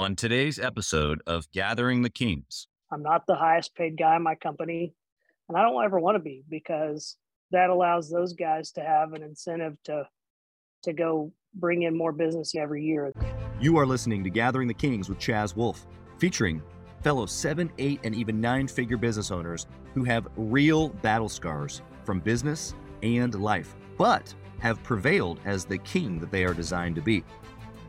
On today's episode of Gathering the Kings, I'm not the highest paid guy in my company, and I don't ever want to be because that allows those guys to have an incentive to to go bring in more business every year. You are listening to Gathering the Kings with Chaz Wolf, featuring fellow seven, eight, and even nine figure business owners who have real battle scars from business and life, but have prevailed as the king that they are designed to be.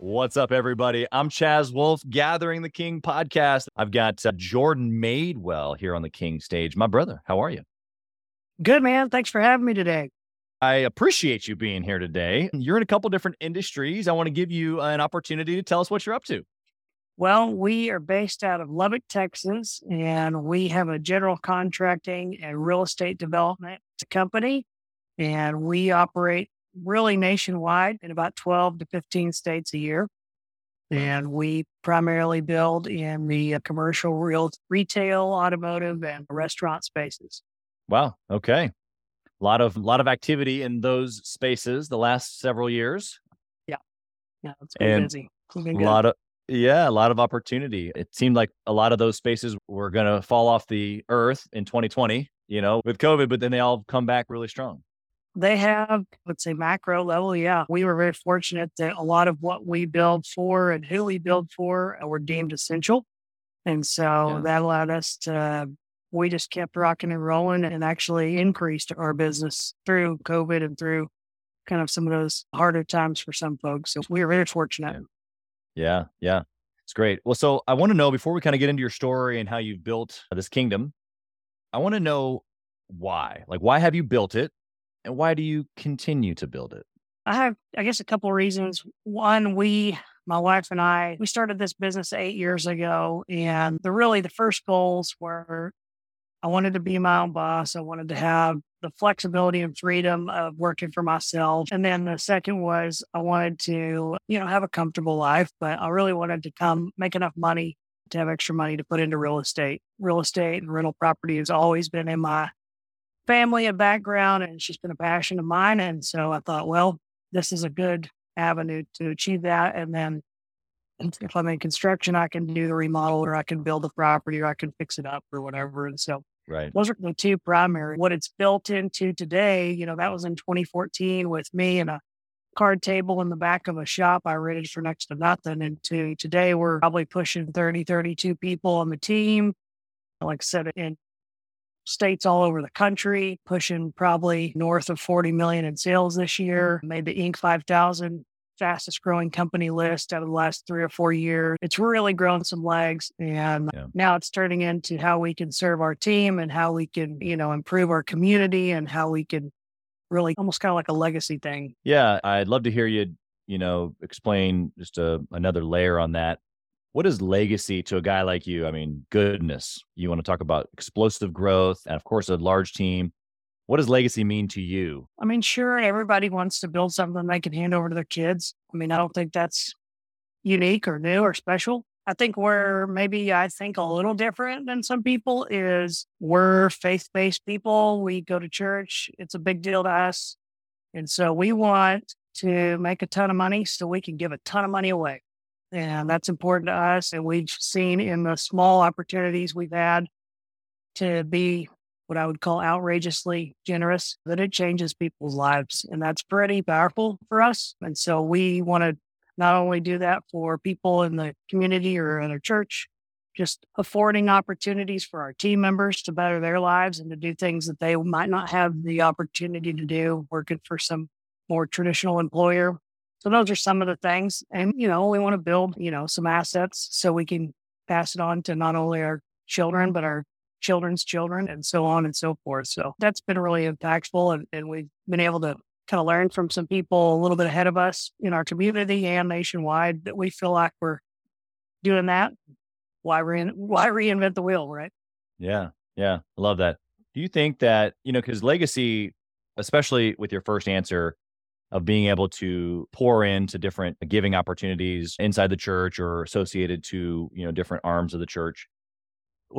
What's up, everybody? I'm Chaz Wolf, Gathering the King podcast. I've got uh, Jordan Madewell here on the King stage. My brother, how are you? Good, man. Thanks for having me today. I appreciate you being here today. You're in a couple different industries. I want to give you an opportunity to tell us what you're up to. Well, we are based out of Lubbock, Texas, and we have a general contracting and real estate development company. And we operate really nationwide in about 12 to 15 states a year. And we primarily build in the uh, commercial, real, retail, automotive, and restaurant spaces. Wow. Okay. A lot of lot of activity in those spaces the last several years. Yeah. Yeah. It's been and busy. It's been a lot of yeah, a lot of opportunity. It seemed like a lot of those spaces were going to fall off the earth in 2020, you know, with COVID, but then they all come back really strong. They have, let's say, macro level. Yeah. We were very fortunate that a lot of what we build for and who we build for uh, were deemed essential. And so yeah. that allowed us to, we just kept rocking and rolling and actually increased our business through COVID and through kind of some of those harder times for some folks. So we were very fortunate. Yeah. Yeah. It's great. Well, so I want to know before we kind of get into your story and how you've built this kingdom, I want to know why. Like, why have you built it? And why do you continue to build it? I have, I guess, a couple of reasons. One, we, my wife and I, we started this business eight years ago, and the really the first goals were, I wanted to be my own boss. I wanted to have the flexibility and freedom of working for myself. And then the second was I wanted to, you know, have a comfortable life, but I really wanted to come make enough money to have extra money to put into real estate. Real estate and rental property has always been in my family and background, and she's been a passion of mine. And so I thought, well, this is a good avenue to achieve that. And then if I'm in construction, I can do the remodel or I can build the property or I can fix it up or whatever. And so right. those are the two primary. What it's built into today, you know, that was in 2014 with me and a card table in the back of a shop I rented for next to nothing. And to today, we're probably pushing 30, 32 people on the team. Like I said, in states all over the country, pushing probably north of 40 million in sales this year. Mm-hmm. Made the Inc. 5000 fastest growing company list out of the last three or four years. It's really grown some legs. And yeah. now it's turning into how we can serve our team and how we can, you know, improve our community and how we can really almost kind of like a legacy thing. Yeah. I'd love to hear you, you know, explain just a, another layer on that what is legacy to a guy like you? I mean, goodness, you want to talk about explosive growth and, of course, a large team. What does legacy mean to you? I mean, sure, everybody wants to build something they can hand over to their kids. I mean, I don't think that's unique or new or special. I think where maybe I think a little different than some people is we're faith based people. We go to church, it's a big deal to us. And so we want to make a ton of money so we can give a ton of money away. And um, that's important to us. And we've seen in the small opportunities we've had to be what I would call outrageously generous, that it changes people's lives. And that's pretty powerful for us. And so we want to not only do that for people in the community or in our church, just affording opportunities for our team members to better their lives and to do things that they might not have the opportunity to do working for some more traditional employer. So those are some of the things. And, you know, we want to build, you know, some assets so we can pass it on to not only our children, but our children's children and so on and so forth. So that's been really impactful. And, and we've been able to kind of learn from some people a little bit ahead of us in our community and nationwide that we feel like we're doing that. Why, re- why reinvent the wheel, right? Yeah. Yeah. I love that. Do you think that, you know, because legacy, especially with your first answer of being able to pour into different giving opportunities inside the church or associated to, you know, different arms of the church,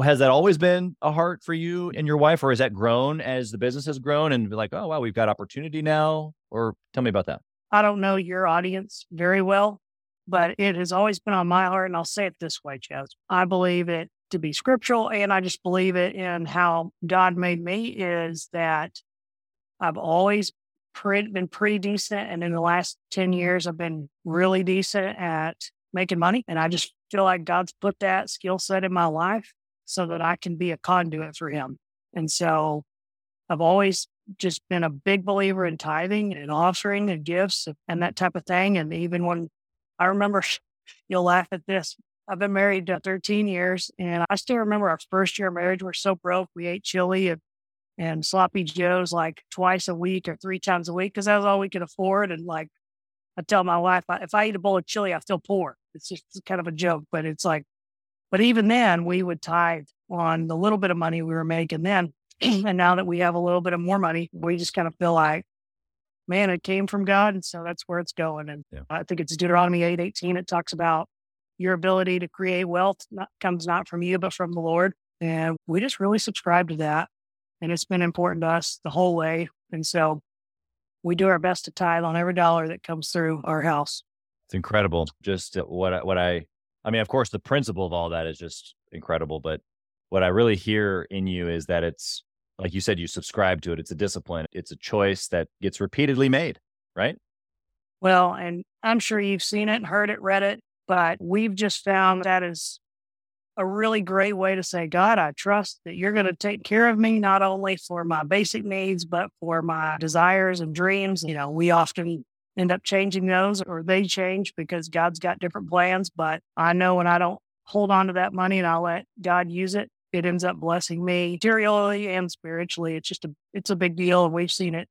has that always been a heart for you and your wife, or has that grown as the business has grown and like, oh, wow, we've got opportunity now? Or tell me about that. I don't know your audience very well, but it has always been on my heart. And I'll say it this way, Chaz. I believe it to be scriptural, and I just believe it in how God made me is that I've always pretty, been pretty decent. And in the last 10 years, I've been really decent at making money. And I just feel like God's put that skill set in my life so that I can be a conduit for him. And so I've always just been a big believer in tithing and offering and gifts and that type of thing. And even when I remember, you'll laugh at this. I've been married uh, 13 years and I still remember our first year of marriage. We're so broke. We ate chili and, and sloppy joes like twice a week or three times a week because that was all we could afford. And like I tell my wife, if I eat a bowl of chili, I feel poor. It's just kind of a joke, but it's like but even then, we would tithe on the little bit of money we were making then. and now that we have a little bit of more money, we just kind of feel like, man, it came from God. And so that's where it's going. And yeah. I think it's Deuteronomy 8 18. It talks about your ability to create wealth not, comes not from you, but from the Lord. And we just really subscribe to that. And it's been important to us the whole way. And so we do our best to tithe on every dollar that comes through our house. It's incredible. Just what what I I mean, of course, the principle of all that is just incredible. But what I really hear in you is that it's, like you said, you subscribe to it. It's a discipline, it's a choice that gets repeatedly made, right? Well, and I'm sure you've seen it, heard it, read it, but we've just found that is a really great way to say, God, I trust that you're going to take care of me, not only for my basic needs, but for my desires and dreams. You know, we often end up changing those or they change because God's got different plans. But I know when I don't hold on to that money and I let God use it, it ends up blessing me materially and spiritually. It's just a it's a big deal. And we've seen it.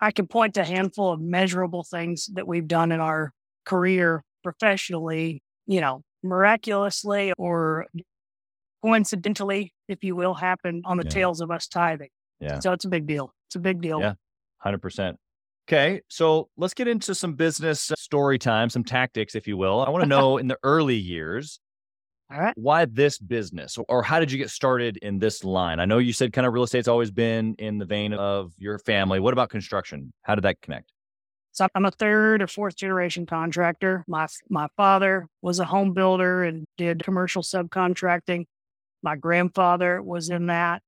I can point to a handful of measurable things that we've done in our career professionally, you know, miraculously or coincidentally, if you will, happen on the yeah. tails of us tithing. Yeah. So it's a big deal. It's a big deal. Yeah. 100%. Okay, so let's get into some business story time, some tactics, if you will. I want to know in the early years, all right. Why this business or how did you get started in this line? I know you said kind of real estate's always been in the vein of your family. What about construction? How did that connect? So I'm a third or fourth generation contractor. My my father was a home builder and did commercial subcontracting. My grandfather was in that.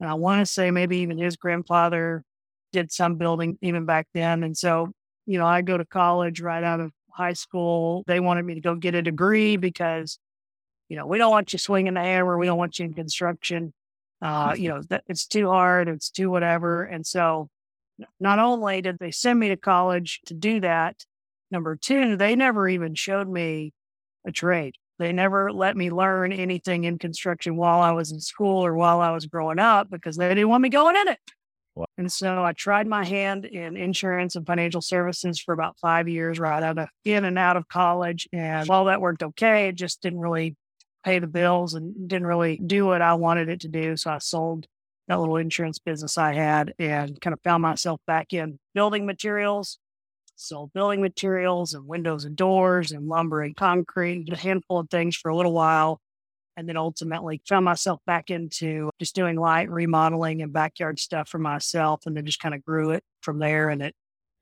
And I want to say maybe even his grandfather did some building even back then. And so, you know, I go to college right out of high school. They wanted me to go get a degree because, you know, we don't want you swinging the hammer. We don't want you in construction. Uh, you know, it's too hard. It's too whatever. And so, not only did they send me to college to do that, number two, they never even showed me a trade. They never let me learn anything in construction while I was in school or while I was growing up because they didn't want me going in it. Wow. And so I tried my hand in insurance and financial services for about five years, right out of in and out of college. And while that worked okay, it just didn't really pay the bills and didn't really do what I wanted it to do. So I sold that little insurance business I had and kind of found myself back in building materials, sold building materials and windows and doors and lumber and concrete, a handful of things for a little while and then ultimately found myself back into just doing light remodeling and backyard stuff for myself and then just kind of grew it from there and it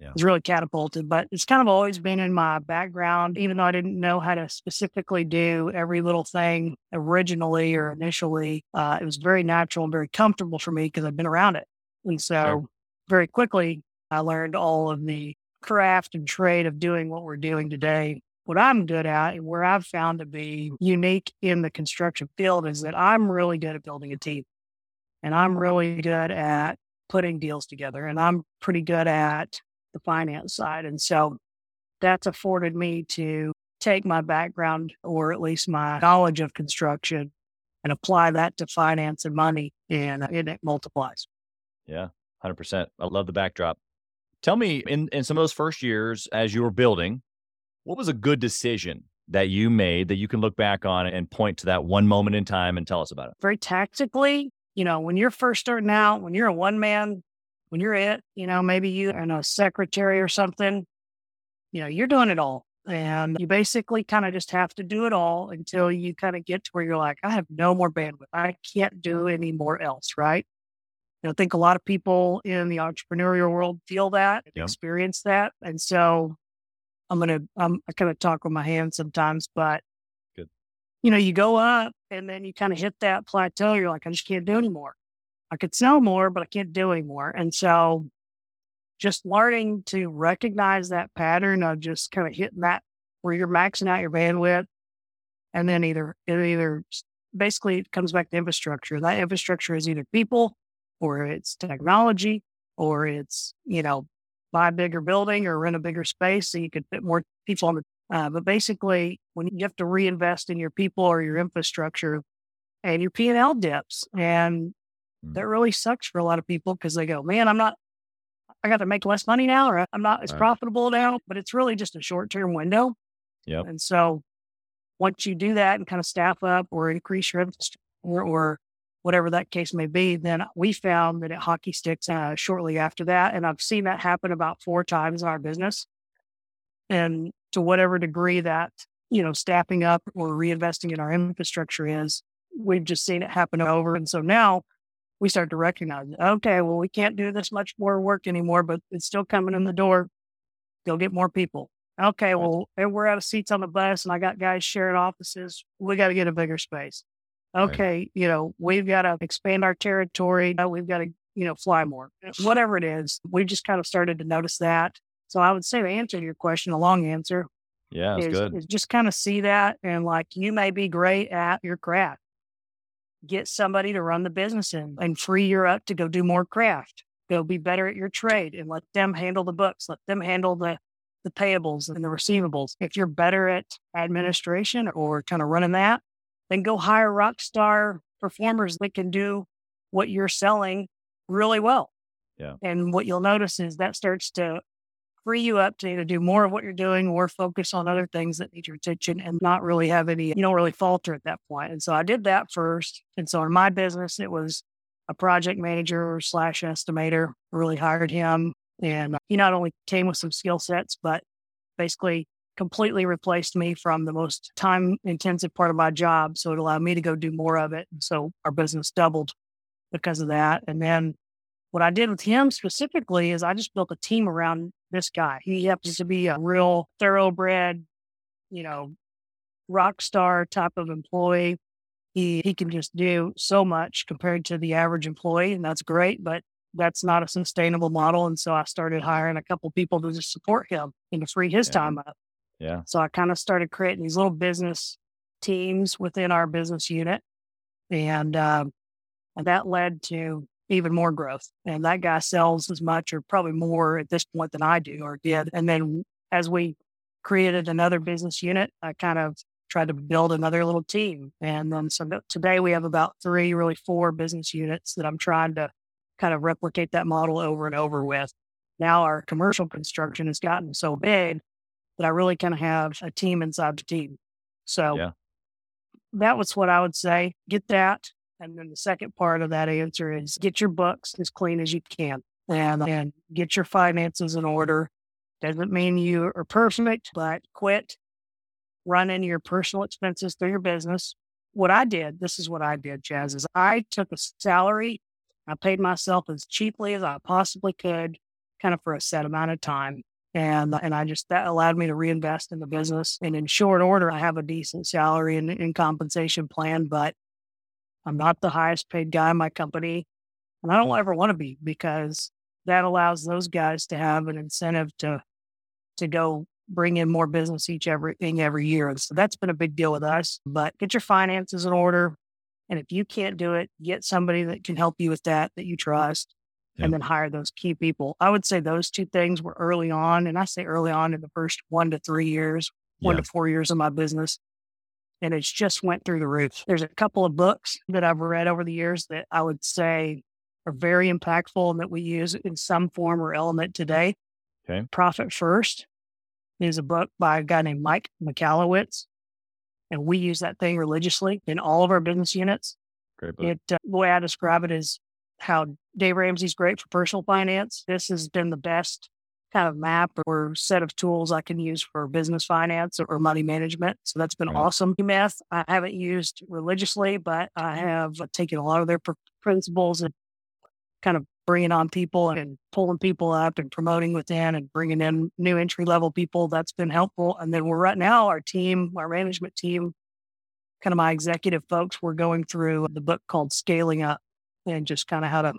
yeah. was really catapulted but it's kind of always been in my background even though i didn't know how to specifically do every little thing originally or initially uh, it was very natural and very comfortable for me because i've been around it and so sure. very quickly i learned all of the craft and trade of doing what we're doing today what I'm good at and where I've found to be unique in the construction field is that I'm really good at building a team and I'm really good at putting deals together and I'm pretty good at the finance side. And so that's afforded me to take my background or at least my knowledge of construction and apply that to finance and money and, and it multiplies. Yeah, 100%. I love the backdrop. Tell me in, in some of those first years as you were building, what was a good decision that you made that you can look back on and point to that one moment in time and tell us about it? Very tactically, you know, when you're first starting out, when you're a one man, when you're it, you know, maybe you and a secretary or something, you know, you're doing it all. And you basically kind of just have to do it all until you kind of get to where you're like, I have no more bandwidth. I can't do any more else. Right. You know, I think a lot of people in the entrepreneurial world feel that, experience that. And so I'm going to, I'm, I kind of talk with my hands sometimes, but Good. you know, you go up and then you kind of hit that plateau. You're like, I just can't do anymore. I could sell more, but I can't do anymore. And so just learning to recognize that pattern of just kind of hitting that where you're maxing out your bandwidth. And then either, it either basically it comes back to infrastructure. That infrastructure is either people or it's technology or it's, you know, buy a bigger building or rent a bigger space so you could fit more people on the uh, but basically when you have to reinvest in your people or your infrastructure and your P&L dips and. That really sucks for a lot of people because they go, man, I'm not, I got to make less money now or I'm not as right. profitable now, but it's really just a short term window. Yeah. And so once you do that and kind of staff up or increase your infrastructure or, or whatever that case may be, then we found that it hockey sticks uh, shortly after that. And I've seen that happen about four times in our business. And to whatever degree that, you know, staffing up or reinvesting in our infrastructure is, we've just seen it happen over. And so now we start to recognize, okay, well, we can't do this much more work anymore, but it's still coming in the door. Go get more people. Okay, well, we're out of seats on the bus and I got guys sharing offices. We got to get a bigger space okay, right. you know, we've got to expand our territory. We've got to, you know, fly more, whatever it is. We just kind of started to notice that. So I would say to answer to your question, a long answer. Yeah, is, good. Is just kind of see that and like you may be great at your craft. Get somebody to run the business in and free you up to go do more craft. Go be better at your trade and let them handle the books. Let them handle the the payables and the receivables. If you're better at administration or kind of running that, then go hire rock star performers that can do what you're selling really well. Yeah. And what you'll notice is that starts to free you up to either do more of what you're doing or focus on other things that need your attention and not really have any, you don't really falter at that point. And so I did that first. And so in my business, it was a project manager slash estimator, really hired him. And uh, he not only came with some skill sets, but basically completely replaced me from the most time intensive part of my job. So it allowed me to go do more of it. And so our business doubled because of that. And then what I did with him specifically is I just built a team around this guy. He happens to be a real thoroughbred, you know, rock star type of employee. He he can just do so much compared to the average employee, and that's great. But that's not a sustainable model. And so I started hiring a couple people to just support him and to free his yeah. time up. Yeah. So I kind of started creating these little business teams within our business unit. And, um, and that led to even more growth. And that guy sells as much or probably more at this point than I do or did. And then as we created another business unit, I kind of tried to build another little team. And then so today we have about three, really four business units that I'm trying to kind of replicate that model over and over with. Now our commercial construction has gotten so big that I really kind of have a team inside the team. So yeah. that was what I would say. Get that. And then the second part of that answer is get your books as clean as you can and, and get your finances in order. Doesn't mean you are perfect, but quit running your personal expenses through your business. What I did, this is what I did, Chaz, is I took a salary. I paid myself as cheaply as I possibly could, kind of for a set amount of time. And, and I just, that allowed me to reinvest in the business. And in short order, I have a decent salary and, and compensation plan, but I'm not the highest paid guy in my company. And I don't ever want to be because that allows those guys to have an incentive to, to go bring in more business each everything every year. And so that's been a big deal with us. But get your finances in order. And if you can't do it, get somebody that can help you with that, that you trust and then hire those key people. I would say those two things were early on. And I say early on in the first one to three years, one yeah. to four years of my business. And it's just went through the roof. There's a couple of books that I've read over the years that I would say are very impactful and that we use in some form or element today. Okay. Profit First is a book by a guy named Mike Michalowicz. And we use that thing religiously in all of our business units. Great book. It, uh, the way I describe it is how Dave Ramsey's great for personal finance. This has been the best kind of map or set of tools I can use for business finance or money management. So that's been Right. awesome. Myth I haven't used religiously, but I mm-hmm. have taken a lot of their pr- principles and kind of bringing on people and pulling people up and promoting within and bringing in new entry level people. That's been helpful. And then we're right now, our team, our management team, kind of my executive folks, we're going through the book called Scaling Up and just kind of how to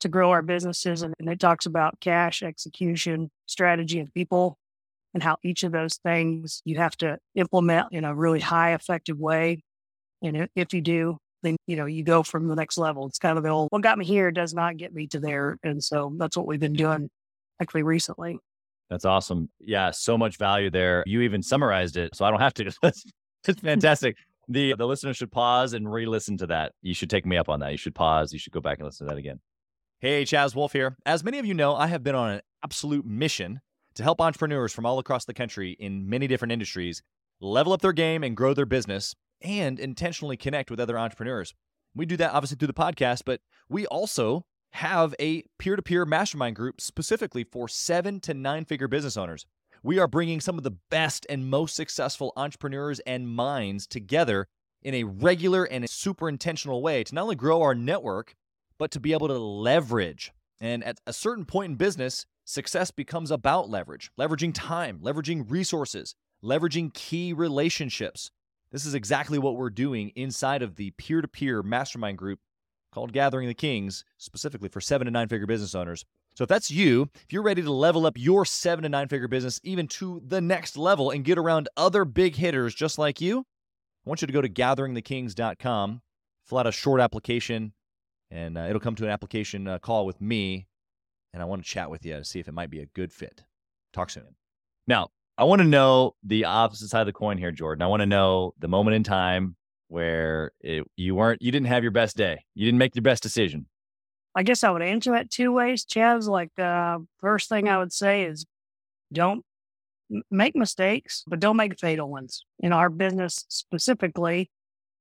to grow our businesses. And, and it talks about cash, execution, strategy, and people, and how each of those things you have to implement in a really high effective way. And if you do, then you know you go from the next level. It's kind of the old what got me here does not get me to there. And so that's what we've been doing actually recently. That's awesome. Yeah, so much value there. You even summarized it, so I don't have to. It's fantastic. The the listener should pause and re-listen to that. You should take me up on that. You should pause. You should go back and listen to that again. Hey, Chaz Wolf here. As many of you know, I have been on an absolute mission to help entrepreneurs from all across the country in many different industries level up their game and grow their business and intentionally connect with other entrepreneurs. We do that obviously through the podcast, but we also have a peer to peer mastermind group specifically for seven to nine figure business owners. We are bringing some of the best and most successful entrepreneurs and minds together in a regular and super intentional way to not only grow our network, but to be able to leverage. And at a certain point in business, success becomes about leverage, leveraging time, leveraging resources, leveraging key relationships. This is exactly what we're doing inside of the peer to peer mastermind group called Gathering the Kings, specifically for seven to nine figure business owners. So if that's you, if you're ready to level up your seven to nine figure business even to the next level and get around other big hitters just like you, I want you to go to gatheringthekings.com, fill out a short application, and uh, it'll come to an application uh, call with me. And I want to chat with you to see if it might be a good fit. Talk soon. Now, I want to know the opposite side of the coin here, Jordan. I want to know the moment in time where it, you weren't, you didn't have your best day. You didn't make your best decision. I guess I would answer that two ways, Chaz. Like, uh, first thing I would say is don't make mistakes, but don't make fatal ones. In our business specifically,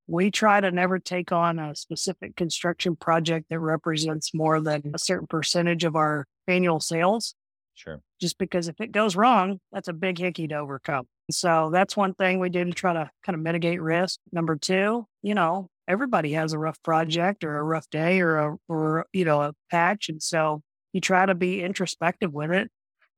we try to never take on a specific construction project that represents more than a certain percentage of our annual sales, Sure. just because if it goes wrong, that's a big hickey to overcome. So that's one thing we do to try to kind of mitigate risk. Number two, you know, everybody has a rough project or a rough day or a or you know a patch, and so you try to be introspective with it,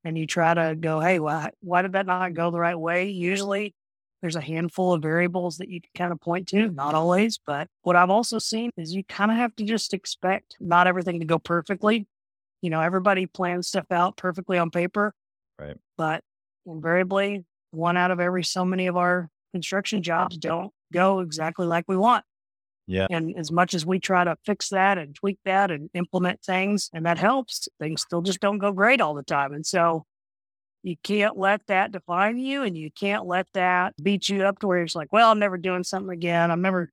and you try to go, hey, why why did that not go the right way? Usually, there's a handful of variables that you can kind of point to, not mm-hmm. always, but what I've also seen is you kind of have to just expect not everything to go perfectly. You know, everybody plans stuff out perfectly on paper, Right. But invariably, one out of every so many of our construction jobs don't go exactly like we want. Yeah. And as much as we try to fix that and tweak that and implement things, and that helps, things still just don't go great all the time. And so you can't let that define you and you can't let that beat you up to where it's like, well, I'm never doing something again. I'm never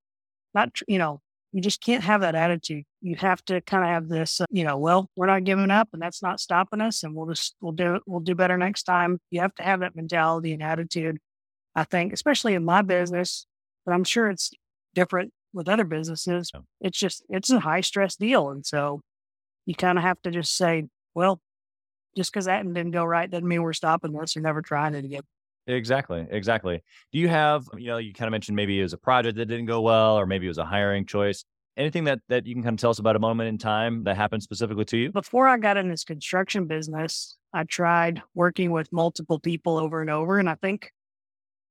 not, you know, you just can't have that attitude. You have to kind of have this, uh, you know, well, we're not giving up and that's not stopping us and we'll just, we'll do it. We'll do better next time. You have to have that mentality and attitude. I think, especially in my business, but I'm sure it's different with other businesses. Yeah. It's just, it's a high stress deal. And so you kind of have to just say, well, just because that didn't go right doesn't mean we're stopping this or never trying it again. Exactly. Exactly. Do you have, you know, you kind of mentioned maybe it was a project that didn't go well, or maybe it was a hiring choice. Anything that that you can kind of tell us about a moment in time that happened specifically to you? Before I got in this construction business, I tried working with multiple people over and over. And I think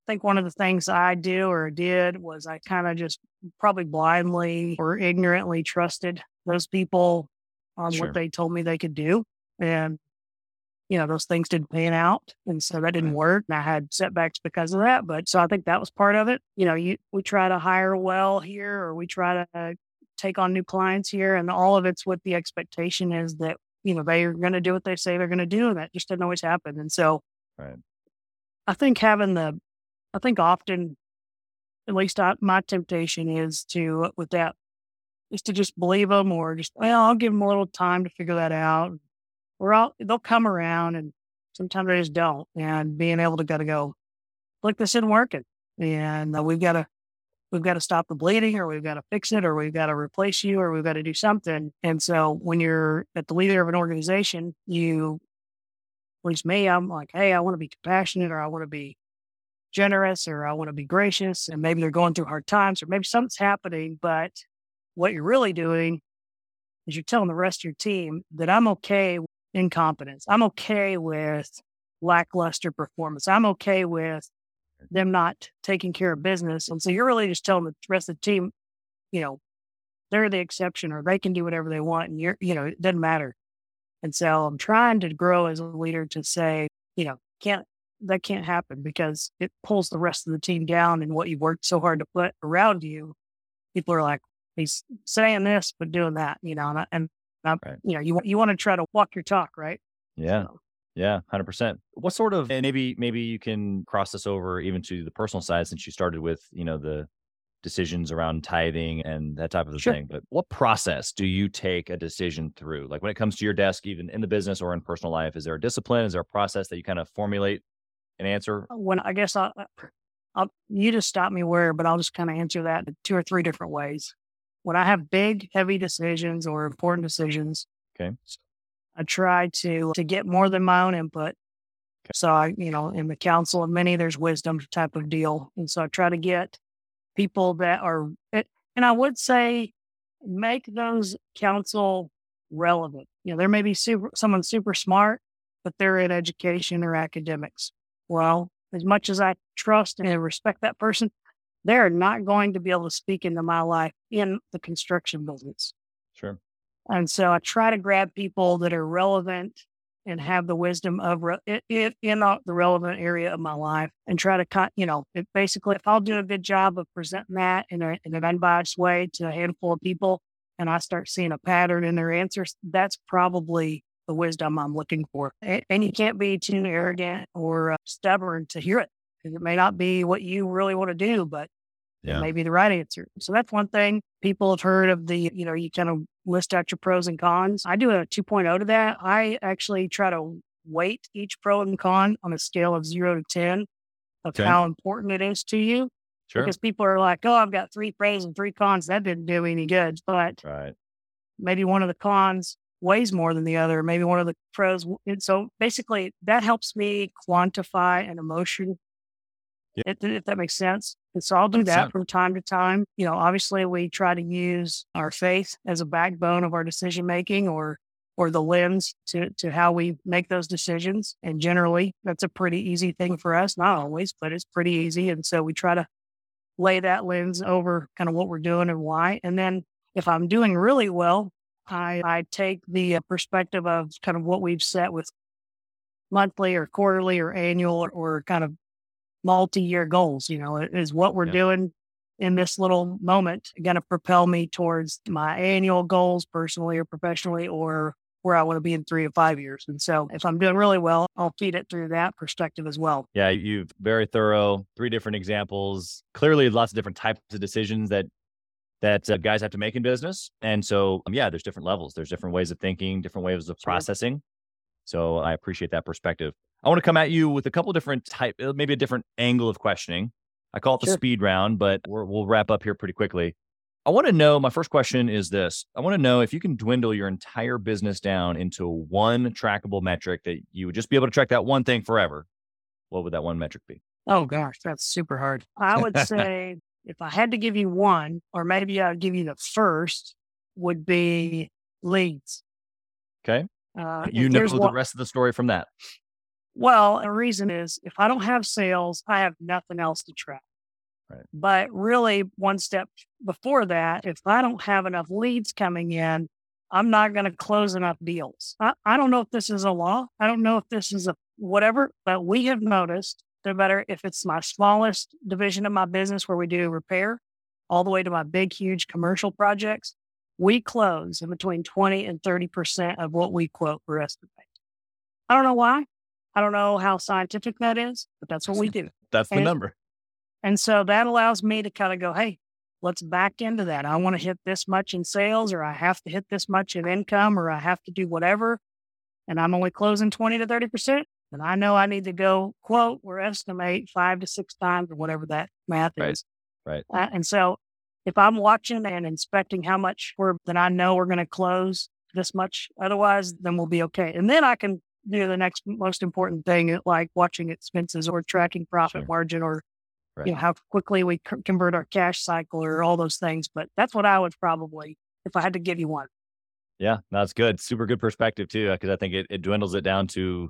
I think one of the things I do or did was I kind of just probably blindly or ignorantly trusted those people on Sure. what they told me they could do. And you know, those things didn't pan out. And so that didn't work. And I had setbacks because of that. But so I think that was part of it. You know, you we try to hire well here or we try to take on new clients here. And all of it's with the expectation is that, you know, they're going to do what they say they're going to do. And that just doesn't always happen. And so Right. I think having the, I think often, at least I, my temptation is to, with that, is to just believe them or just, well, I'll give them a little time to figure that out. Or I'll, they'll come around and Sometimes they just don't. And being able to go to go, look, this isn't working. And uh, we've got to, we've got to stop the bleeding or we've got to fix it or we've got to replace you or we've got to do something. And so when you're at the leader of an organization, you, at me, I'm like, hey, I want to be compassionate or I want to be generous or I want to be gracious. And maybe they're going through hard times or maybe something's happening. But what you're really doing is you're telling the rest of your team that I'm okay incompetence. I'm okay with lackluster performance. I'm okay with them not taking care of business. And so you're really just telling the rest of the team, you know, they're the exception or they can do whatever they want. And you're, you know, it doesn't matter. And so I'm trying to grow as a leader to say, you know, can't, that can't happen because it pulls the rest of the team down and what you worked so hard to put around you. People are like, he's saying this, but doing that, you know, and, I, and not, right. you know, you you want to try to walk your talk, right? Yeah. So. Yeah, hundred percent. What sort of and maybe maybe you can cross this over even to the personal side since you started with you know the decisions around tithing and that type of sure. thing. But what process do you take a decision through? Like when it comes to your desk, even in the business or in personal life, is there a discipline? Is there a process that you kind of formulate an answer? Uh, when I guess I'll, I'll you just stop me where, but I'll just kind of answer that in two or three different ways when I have big, heavy decisions or important decisions, okay, I try to to get more than my own input. Okay. So I, you know, in the counsel of many, there's wisdom type of deal, and so I try to get people that are, and I would say, make those council relevant. You know, there may be super someone super smart, but they're in education or academics. Well, as much as I trust and respect that person, they're not going to be able to speak into my life in the construction business. Sure. And so I try to grab people that are relevant and have the wisdom of re- it, in the relevant area of my life and try to, you know, it basically, if I'll do a good job of presenting that in, a, in an unbiased way to a handful of people and I start seeing a pattern in their answers, that's probably the wisdom I'm looking for. And you can't be too arrogant or uh, stubborn to hear it. It may not be what you really want to do, but yeah. may be the right answer. So that's one thing. People have heard of the, you know, you kind of list out your pros and cons. I do a 2.0 to that. I actually try to weight each pro and con on a scale of zero to 10 of okay. how important it is to you. Sure. Because people are like, oh, I've got three pros and three cons. That didn't do any good. But right. maybe one of the cons weighs more than the other. Maybe one of the pros. And so basically, that helps me quantify an emotion if, if, that makes sense. And so I'll do that from time to time. You know, obviously we try to use our faith as a backbone of our decision making or or the lens to to how we make those decisions. And generally that's a pretty easy thing for us. Not always, but it's pretty easy. And so we try to lay that lens over kind of what we're doing and why. And then if I'm doing really well, I, I take the uh, perspective of kind of what we've set with monthly or quarterly or annual or, or kind of multi-year goals. You know, is what we're yeah. doing in this little moment going to propel me towards my annual goals personally or professionally or where I want to be in three or five years. And so if I'm doing really well, I'll feed it through that perspective as well. Yeah, you've very thorough, three different examples, clearly lots of different types of decisions that that uh, guys have to make in business. And so, um, yeah, there's different levels. There's different ways of thinking, different ways of processing. So I appreciate that perspective. I want to come at you with a couple different type, uh, maybe a different angle of questioning. I call it the sure. speed round, but we will wrap up here pretty quickly. I want to know. My first question is this: I want to know if you can dwindle your entire business down into one trackable metric that you would just be able to track that one thing forever. What would that one metric be? Oh gosh, that's super hard. I would say if I had to give you one, or maybe I'd give you the first, would be leads. Okay. Uh, you know the one, rest of the story from that. Well, the reason is if I don't have sales, I have nothing else to track. Right. But really, one step before that, if I don't have enough leads coming in, I'm not going to close enough deals. I, I, don't know if this is a law. I don't know if this is a whatever, but we have noticed no matter if it's my smallest division of my business where we do repair, all the way to my big, huge commercial projects, we close in between 20 and 30% of what we quote for estimate. I don't know why. I don't know how scientific that is, but that's what we do. That's the number. And so that allows me to kind of go, hey, let's back into that. I want to hit this much in sales, or I have to hit this much in income, or I have to do whatever. And I'm only closing 20 to 30%. And I know I need to go quote or estimate five to six times or whatever that math Right. is. Right. Uh, and so if I'm watching and inspecting how much we're, then I know we're going to close this much. Otherwise, then we'll be okay. And then I can do the next most important thing, uh, like watching expenses or tracking profit Sure. margin or Right. you know how quickly we c- convert our cash cycle or all those things. But that's what I would probably, if I had to give you one. Yeah, that's good. Super good perspective too, uh, because I think it, it dwindles it down to,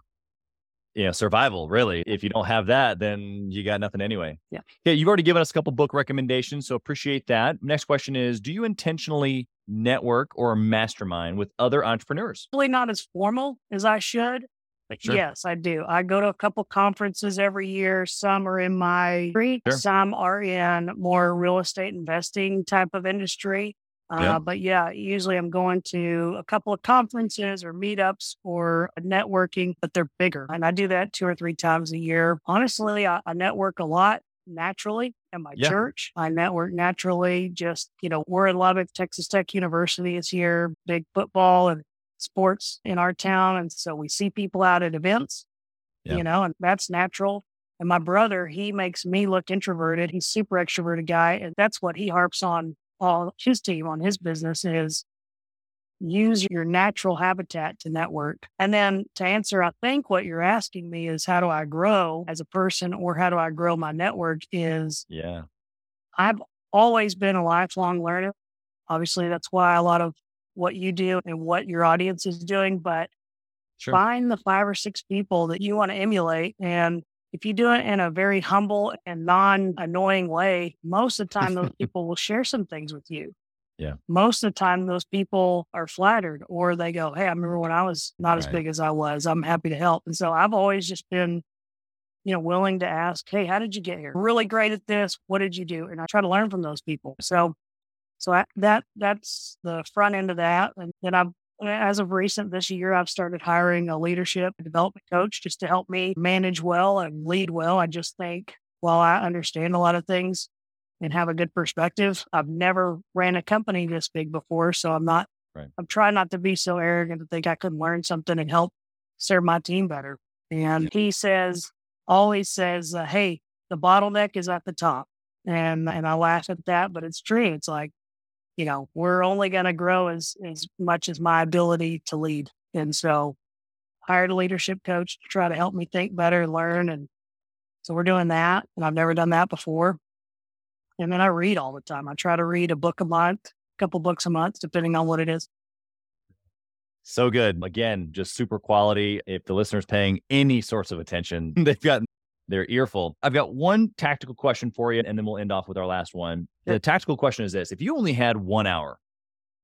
you know, survival. Really, if you don't have that, then you got nothing anyway. Yeah. Okay, you've already given us a couple book recommendations, so appreciate that. Next question is: Do you intentionally network or mastermind with other entrepreneurs? Probably not as formal as I should. But Sure. yes, I do. I go to a couple conferences every year. Some are in my street, Sure. some are in more real estate investing type of industry. Uh, Yeah. But yeah, usually I'm going to a couple of conferences or meetups or networking, but they're bigger. And I do that two or three times a year. Honestly, I, I network a lot naturally in my Yeah. church. I network naturally. Just, you know, we're in Lubbock, Texas Tech University is here, big football and sports in our town. And so we see people out at events, Yeah. you know, and that's natural. And my brother, he makes me look introverted. He's super extroverted guy. And that's what he harps on all his team on his business is use your natural habitat to network. And then to answer, I think what you're asking me is how do I grow as a person or how do I grow my network is Yeah, I've always been a lifelong learner. Obviously, that's why a lot of what you do and what your audience is doing, but sure. find the five or six people that you want to emulate. And if you do it in a very humble and non annoying way, most of the time those people will share some things with you. Yeah. Most of the time, those people are flattered or they go, Hey, I remember when I was not as big as I was. I'm happy to help. And so I've always just been, you know, willing to ask, Hey, how did you get here? Really great at this. What did you do? And I try to learn from those people. So, so I, that, that's the front end of that. And then I've, as of recent this year, I've started hiring a leadership and development coach just to help me manage well and lead well. I just think while I understand a lot of things and have a good perspective, I've never ran a company this big before. So I'm not, Right. I'm trying not to be so arrogant to think I could learn something and help serve my team better. And he says, always says, uh, Hey, the bottleneck is at the top. And, and I laugh at that, but it's true. It's like, you know, we're only going to grow as, as much as my ability to lead. And so hired a leadership coach to try to help me think better, learn. And so we're doing that. And I've never done that before. And then I read all the time. I try to read a book a month, a couple books a month, depending on what it is. So good. Again, just super quality. If the listener's paying any sorts of attention, they've got their earful. I've got one tactical question for you, and then we'll end off with our last one. The tactical question is this if you only had one hour,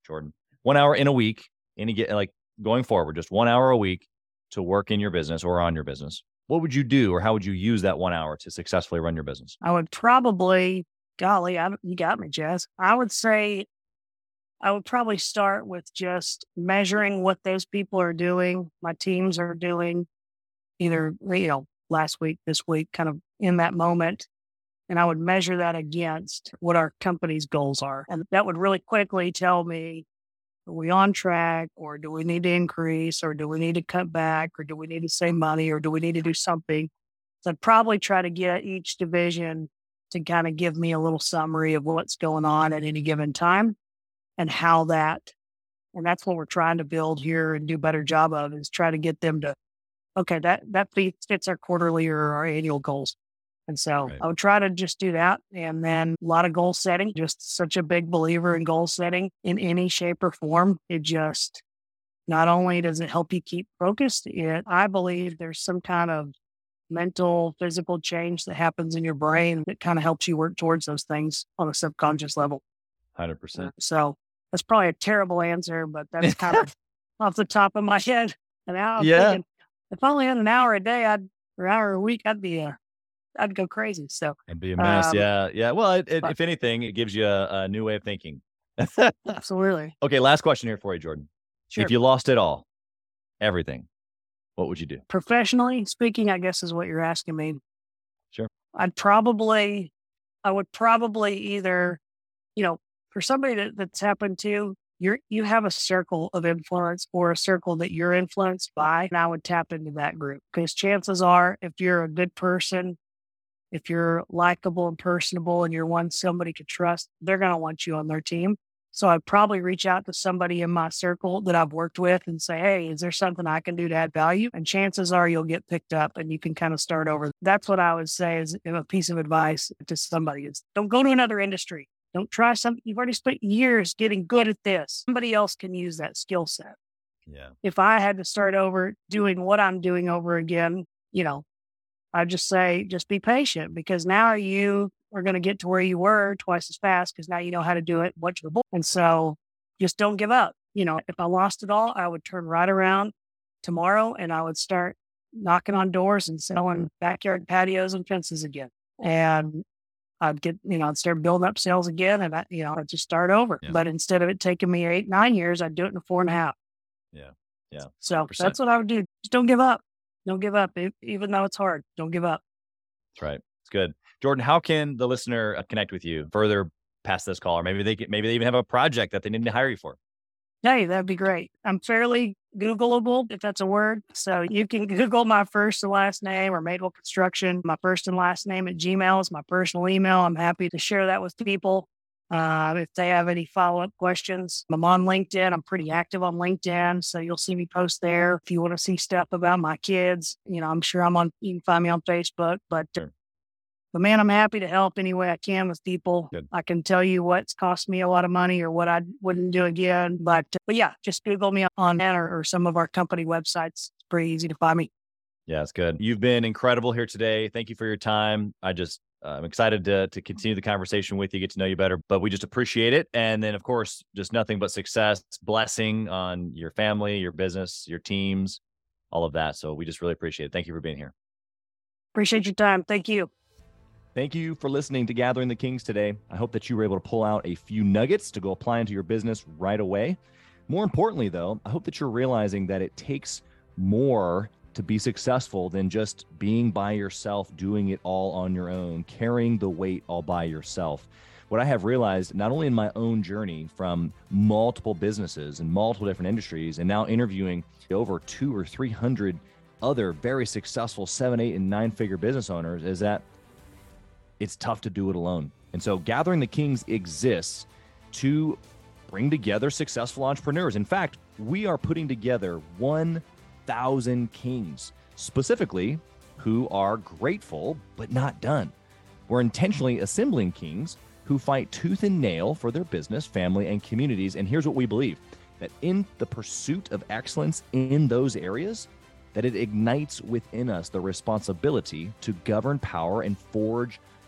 Jordan, one hour in a week, any get like going forward, just one hour a week to work in your business or on your business, what would you do or how would you use that one hour to successfully run your business? I would probably, golly, I, you got me, Chaz. I would say I would probably start with just measuring what those people are doing, my teams are doing, either, you know, last week, this week, kind of in that moment. And I would measure that against what our company's goals are. And that would really quickly tell me, are we on track or do we need to increase or do we need to cut back or do we need to save money or do we need to do something? So I'd probably try to get each division to kind of give me a little summary of what's going on at any given time and how that and that's what we're trying to build here and do a better job of is try to get them to okay that that fits fits our quarterly or our annual goals and so Right. i would try to just do that and then a lot of goal setting just such a big believer in goal setting in any shape or form it just not only does it help you keep focused it i believe there's some kind of mental physical change that happens in your brain that kind of helps you work towards those things on a subconscious level 100%. so that's probably a terrible answer, but that's kind of off the top of my head. And now I'm Yeah. thinking, if I only had an hour a day, I'd or hour a week, I'd be uh, I'd go crazy. So It'd be a mess. Um, yeah. Yeah. Well, it, it, but- if anything, it gives you a, a new way of thinking. absolutely, okay. Last question here for you, Jordan. sure. If you lost it all, everything, what would you do? Professionally speaking, I guess is what you're asking me. Sure. I'd probably, I would probably either, you know, for somebody that, that's happened to, you're you have a circle of influence or a circle that you're influenced by, and I would tap into that group because chances are, if you're a good person, if you're likable and personable, and you're one somebody could trust, they're going to want you on their team. So I'd probably reach out to somebody in my circle that I've worked with and say, Hey, is there something I can do to add value? And chances are you'll get picked up and you can kind of start over. That's what I would say is a piece of advice to somebody is don't go to another industry. Don't try something. You've already spent years getting good at this. Somebody else can use that skill set. Yeah. If I had to start over doing what I'm doing over again, you know, I'd just say, just be patient because now you are going to get to where you were twice as fast because now you know how to do it. What's your book? And so just don't give up. You know, if I lost it all, I would turn right around tomorrow and I would start knocking on doors and selling backyard patios and fences again. And I'd get, you know, I'd start building up sales again and I, you know, I'd just start over. Yeah. But instead of it taking me eight, nine years, I'd do it in four and a half. Yeah. Yeah. So 100%. that's what I would do. Just don't give up. Don't give up. Even though it's hard, don't give up. That's right. It's good. Jordan, how can the listener uh, connect with you further past this call? Or maybe they get, maybe they even have a project that they need to hire you for. Hey, that'd be great. I'm fairly Googleable, if that's a word. So you can Google my first and last name or Madewell Construction. My first and last name at Gmail is my personal email. I'm happy to share that with people. Uh, if they have any follow up questions, I'm on LinkedIn. I'm pretty active on LinkedIn. So you'll see me post there. If you want to see stuff about my kids, you know, I'm sure I'm on, you can find me on Facebook. But, Sure. But man, I'm happy to help any way I can with people. Good. I can tell you what's cost me a lot of money or what I wouldn't do again. But, but yeah, just Google me on that or, or some of our company websites. It's pretty easy to find me. Yeah, it's good. You've been incredible here today. Thank you for your time. I just uh, I'm excited to to continue the conversation with you, get to know you better. But we just appreciate it, and then of course, just nothing but success, blessing on your family, your business, your teams, all of that. So we just really appreciate it. Thank you for being here. Appreciate your time. Thank you. Thank you for listening to Gathering the Kings today. I hope that you were able to pull out a few nuggets to go apply into your business right away. More importantly, though, I hope that you're realizing that it takes more to be successful than just being by yourself, doing it all on your own, carrying the weight all by yourself. What I have realized, not only in my own journey from multiple businesses and multiple different industries, and now interviewing over two or 300 other very successful seven, eight, and nine figure business owners, is that it's tough to do it alone. And so Gathering the Kings exists to bring together successful entrepreneurs. In fact, we are putting together 1,000 kings, specifically who are grateful but not done. We're intentionally assembling kings who fight tooth and nail for their business, family, and communities. And here's what we believe that in the pursuit of excellence in those areas, that it ignites within us the responsibility to govern power and forge